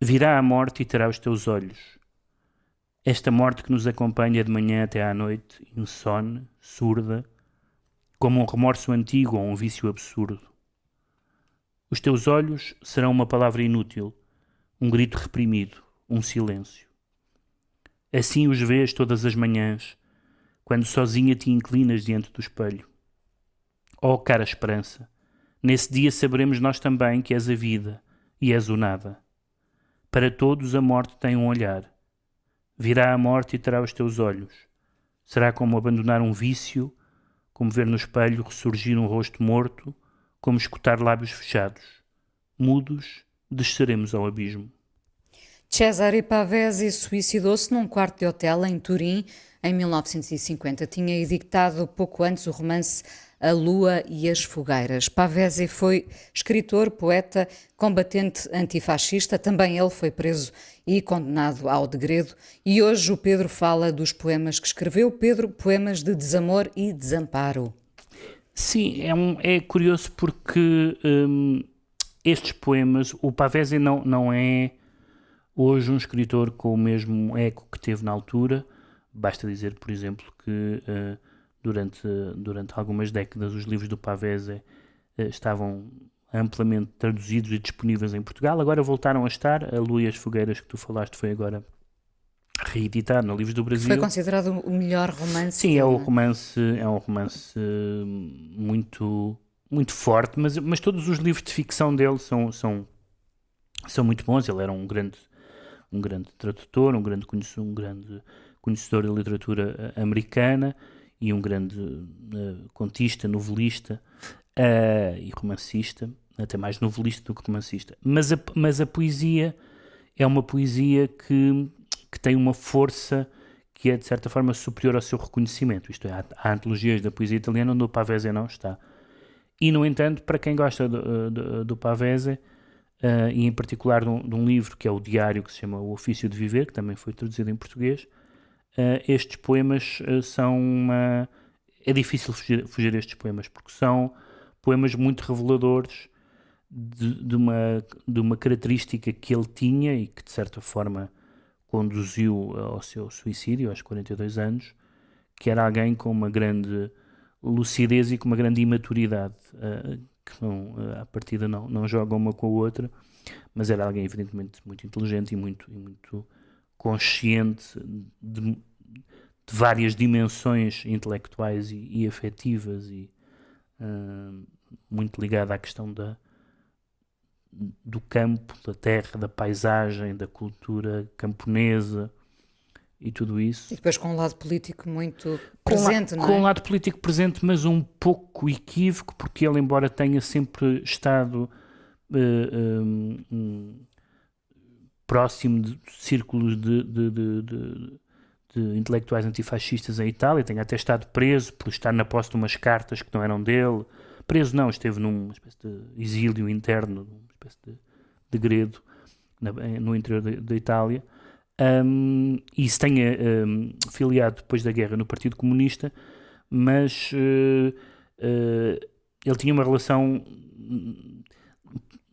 Virá a morte e terá os teus olhos. Esta morte que nos acompanha de manhã até à noite, insone, surda, como um remorso antigo ou um vício absurdo. Os teus olhos serão uma palavra inútil, um grito reprimido, um silêncio. Assim os vês todas as manhãs, quando sozinha te inclinas diante do espelho. Oh, cara esperança, nesse dia saberemos nós também que és a vida e és o nada. Para todos a morte tem um olhar. Virá a morte e terá os teus olhos. Será como abandonar um vício, como ver no espelho ressurgir um rosto morto, como escutar lábios fechados. Mudos, desceremos ao abismo. Cesare Pavese suicidou-se num quarto de hotel em Turim em 1950. Tinha editado pouco antes o romance A Lua e as Fogueiras. Pavese foi escritor, poeta, combatente antifascista. Também ele foi preso e condenado ao degredo. E hoje o Pedro fala dos poemas que escreveu. Pedro, poemas de desamor e desamparo. Sim, é, um, é curioso porque hum, estes poemas, o Pavese não, não é hoje um escritor com o mesmo eco que teve na altura. Basta dizer, por exemplo, que uh, durante, durante algumas décadas os livros do Pavese uh, estavam amplamente traduzidos e disponíveis em Portugal. Agora voltaram a estar. A Lua e as Fogueiras que tu falaste foi agora reeditado no Livros do Brasil. Foi considerado o melhor romance. Sim, é um romance, é um romance muito muito forte, mas, mas todos os livros de ficção dele são, são, são muito bons. Ele era um grande um grande tradutor, um grande conhecedor, um grande conhecedor da literatura eh, americana e um grande uh, contista, novelista uh, e romancista, até mais novelista do que romancista. Mas a, mas a poesia é uma poesia que, que tem uma força que é de certa forma superior ao seu reconhecimento. Isto é, há, há antologias da poesia italiana onde o Pavese não está. E, no entanto, para quem gosta do, do, do Pavese, uh, e em particular de um, de um, livro que é o Diário, que se chama O Ofício de Viver, que também foi traduzido em português. Uh, estes poemas uh, são uma. É difícil fugir, fugir a estes poemas, porque são poemas muito reveladores de, de, uma, de uma característica que ele tinha e que, de certa forma, conduziu ao seu suicídio aos 42 anos, que era alguém com uma grande lucidez e com uma grande imaturidade, uh, que não, uh, à partida não, não jogam uma com a outra, mas era alguém evidentemente muito inteligente e muito, e muito consciente de, de várias dimensões intelectuais e, e afetivas e uh, muito ligada à questão da, do campo, da terra, da paisagem, da cultura camponesa e tudo isso. E depois com um lado político muito presente, com, não é? Com um lado político presente, mas um pouco equívoco, porque ele, embora tenha sempre estado uh, um, um, próximo de círculos de, de, de, de, intelectuais antifascistas em Itália, tenha até estado preso por estar na posse de umas cartas que não eram dele. Preso não, esteve numa espécie de exílio interno, uma espécie de degredo no interior da Itália um, e se tenha um, filiado depois da guerra no Partido Comunista, mas uh, uh, ele tinha uma relação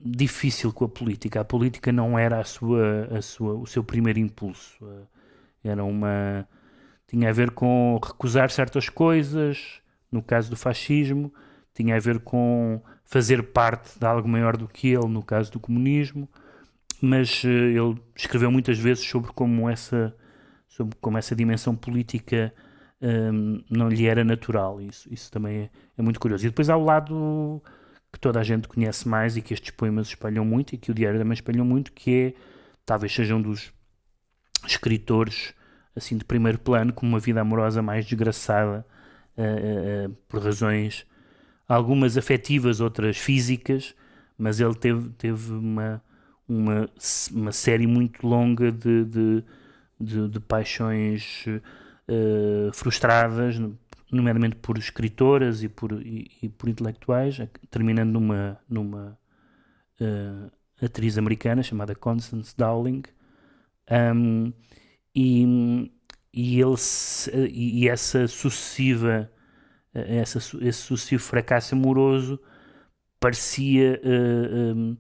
difícil com a política. A política não era a sua, a sua, o seu primeiro impulso. Uh, era uma tinha a ver com recusar certas coisas, no caso do fascismo, tinha a ver com fazer parte de algo maior do que ele, no caso do comunismo mas uh, ele escreveu muitas vezes sobre como essa, sobre como essa dimensão política ehm, não lhe era natural. Isso, isso também é, é, muito curioso. E depois há o lado que toda a gente conhece mais e que estes poemas espalham muito e que o Diário também espalhou muito, que é, talvez seja um dos escritores assim de primeiro plano com uma vida amorosa mais desgraçada uh, uh, por razões algumas afetivas, outras físicas, mas ele teve, teve uma uma, uma série muito longa de, de, de, de paixões uh, frustradas, nomeadamente por escritoras e por, e, e por intelectuais, terminando numa, numa uh, atriz americana chamada Constance Dowling. Um, e, e, ele, e essa sucessiva essa, esse sucessivo fracasso amoroso parecia uh, um,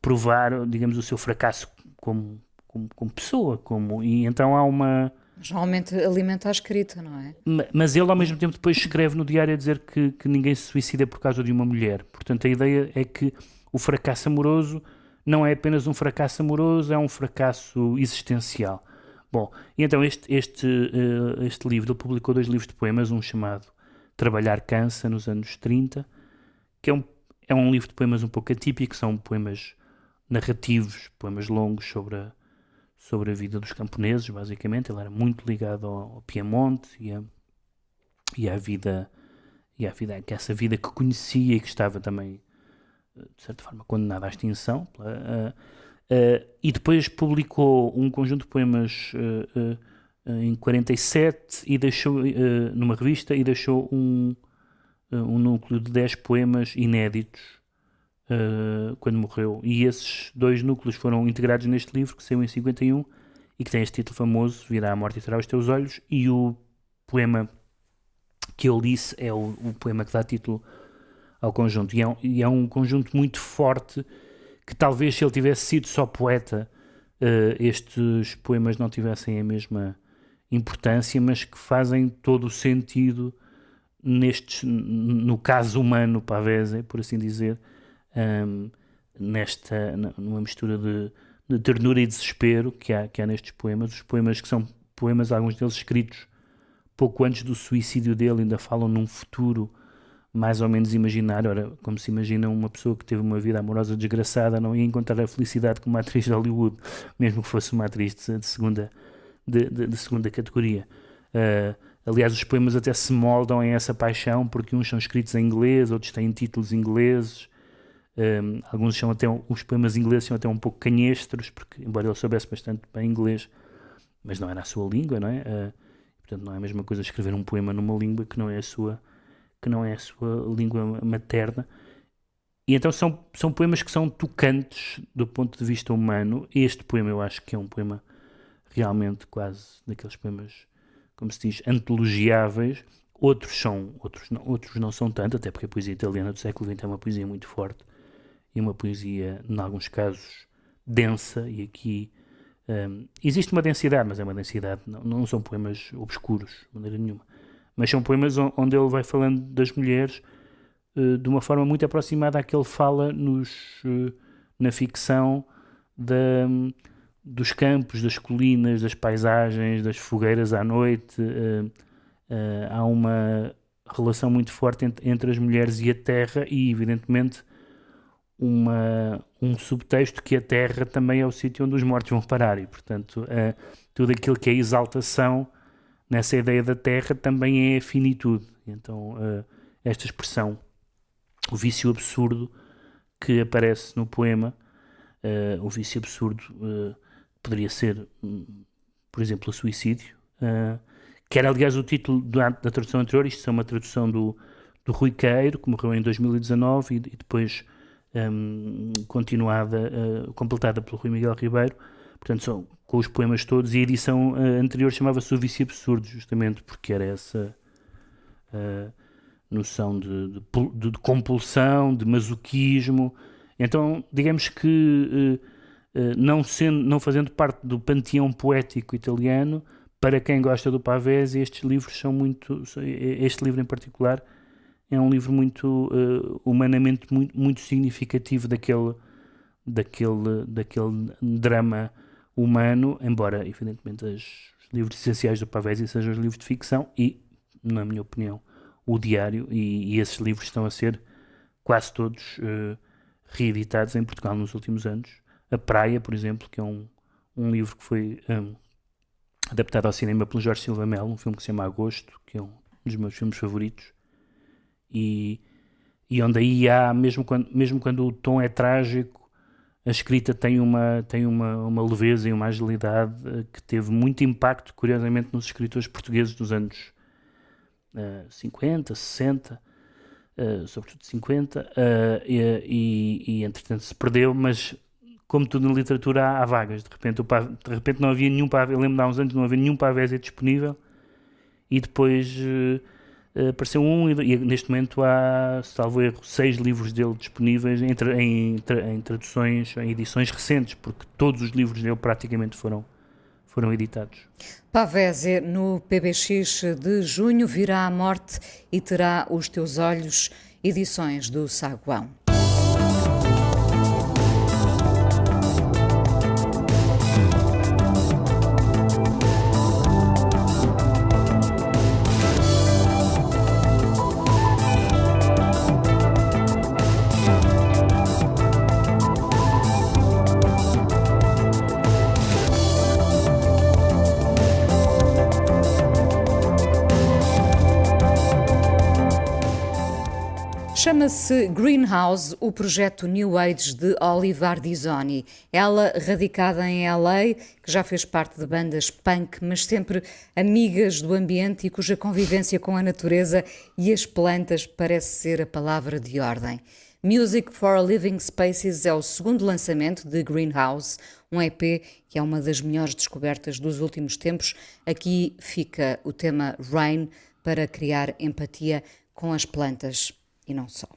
provar, digamos, o seu fracasso como, como, como pessoa. Como, e então há uma. Geralmente alimenta a escrita, não é? Mas ele, ao mesmo tempo, depois escreve no diário a dizer que, que ninguém se suicida por causa de uma mulher. Portanto, a ideia é que o fracasso amoroso não é apenas um fracasso amoroso, é um fracasso existencial. Bom, e então este, este, uh, este livro, ele publicou dois livros de poemas, um chamado Trabalhar Cansa, nos anos 30, que é um, é um livro de poemas um pouco atípico, são poemas narrativos, poemas longos sobre a, sobre a vida dos camponeses, basicamente. Ele era muito ligado ao, ao Piemonte e, a, e à vida, e à vida, que essa vida que conhecia e que estava também, eh, de certa forma, condenada à extinção. Uh, Uh, e depois publicou um conjunto de poemas uh, em 47 e deixou numa revista e deixou um, um núcleo de 10 poemas inéditos quando morreu. E esses dois núcleos foram integrados neste livro que saiu em 51 e que tem este título famoso, Virá a Morte e Terá os Teus Olhos, e o poema que eu disse é o, o poema que dá título ao conjunto. E é, e é um conjunto muito forte que talvez se ele tivesse sido só poeta, uh, estes poemas não tivessem a mesma importância, mas que fazem todo o sentido nestes, no caso humano, Pavese, por assim dizer, um, nesta, numa mistura de, de, ternura e desespero que há, que há nestes poemas. Os poemas que são poemas, alguns deles escritos pouco antes do suicídio dele, ainda falam num futuro mais ou menos imaginar, ora, como se imagina uma pessoa que teve uma vida amorosa desgraçada não ia encontrar a felicidade como atriz de Hollywood, mesmo que fosse uma atriz de, de segunda, de, de, de, segunda categoria. Uh, aliás, os poemas até se moldam em essa paixão, porque uns são escritos em inglês, outros têm títulos ingleses, um, ah, alguns são até, os poemas ingleses são até um pouco canhestros, porque embora ele soubesse bastante bem inglês, mas não era a sua língua, não é? Uh, portanto, não é a mesma coisa escrever um poema numa língua que não é a sua que não é a sua língua materna. E então são, são poemas que são tocantes do ponto de vista humano. Este poema eu acho que é um poema realmente quase daqueles poemas, como se diz, antologiáveis. Outros são, outros não, outros não são tanto, até porque a poesia italiana do século XX é uma poesia muito forte e uma poesia, em alguns casos, densa. E aqui um, existe uma densidade, mas é uma densidade, não, não são poemas obscuros, de maneira nenhuma mas são poemas onde ele vai falando das mulheres uh, de uma forma muito aproximada à que ele fala nos, uh, na ficção da, dos campos, das colinas, das paisagens, das fogueiras à noite. Uh, há uma relação muito forte entre, entre, as mulheres e a terra e, evidentemente, uma, um subtexto que a terra também é o sítio onde os mortos vão parar e, portanto, tudo aquilo que é exaltação nessa ideia da terra também é a finitude. Então, uh, esta expressão, o vício absurdo que aparece no poema, uh, o vício absurdo uh, poderia ser, um, por exemplo, o suicídio, que era, aliás, o título da, da, tradução anterior. Isto é uma tradução do, do Rui Queiro, que morreu em 2019 e, e depois um, continuada, completada pelo Rui Miguel Ribeiro. Portanto, são com os poemas todos, e a edição uh, anterior chamava-se O Vício Absurdo, justamente porque era essa uh, noção de, de, de, compulsão, de masoquismo. Então, digamos que, uh, não, sendo, não fazendo parte do panteão poético italiano, para quem gosta do Pavese, estes livros são muito. Este livro em particular é um livro muito humanamente muito, muito significativo daquele, daquele, daquele drama humano, embora, evidentemente, os livros essenciais do Pavesi sejam os livros de ficção e, na minha opinião, o diário, e, e esses livros estão a ser quase todos uh, reeditados em Portugal nos últimos anos. A Praia, por exemplo, que é um, um livro que foi um, adaptado ao cinema pelo Jorge Silva Melo, um filme que se chama Agosto, que é um dos meus filmes favoritos, e, e onde aí há, mesmo quando, mesmo quando o tom é trágico, a escrita tem uma, tem uma, uma leveza e uma agilidade uh, que teve muito impacto, curiosamente, nos escritores portugueses dos anos uh, 50, 60, uh, sobretudo 50, uh, e, e, e, entretanto se perdeu, mas como tudo na literatura há, há vagas, de repente, de repente não havia nenhum pavê, eu lembro de há uns anos não havia nenhum pavés disponível, e depois Uh, apareceu um e, e, neste momento há, salvo erro, seis livros dele disponíveis em, em, em, traduções, em edições recentes, porque todos os livros dele praticamente foram, foram editados. Pavese, no PBX de junho, virá a morte e terá os teus olhos, edições do Saguão. Chama-se Greenhouse, o projeto New Age de Olive Ardizoni. Ela, radicada em LA, que já fez parte de bandas punk, mas sempre amigas do ambiente e cuja convivência com a natureza e as plantas parece ser a palavra de ordem. Music for Living Spaces é o segundo lançamento de Greenhouse, um EP que é uma das melhores descobertas dos últimos tempos. Aqui fica o tema Rain para criar empatia com as plantas e não só.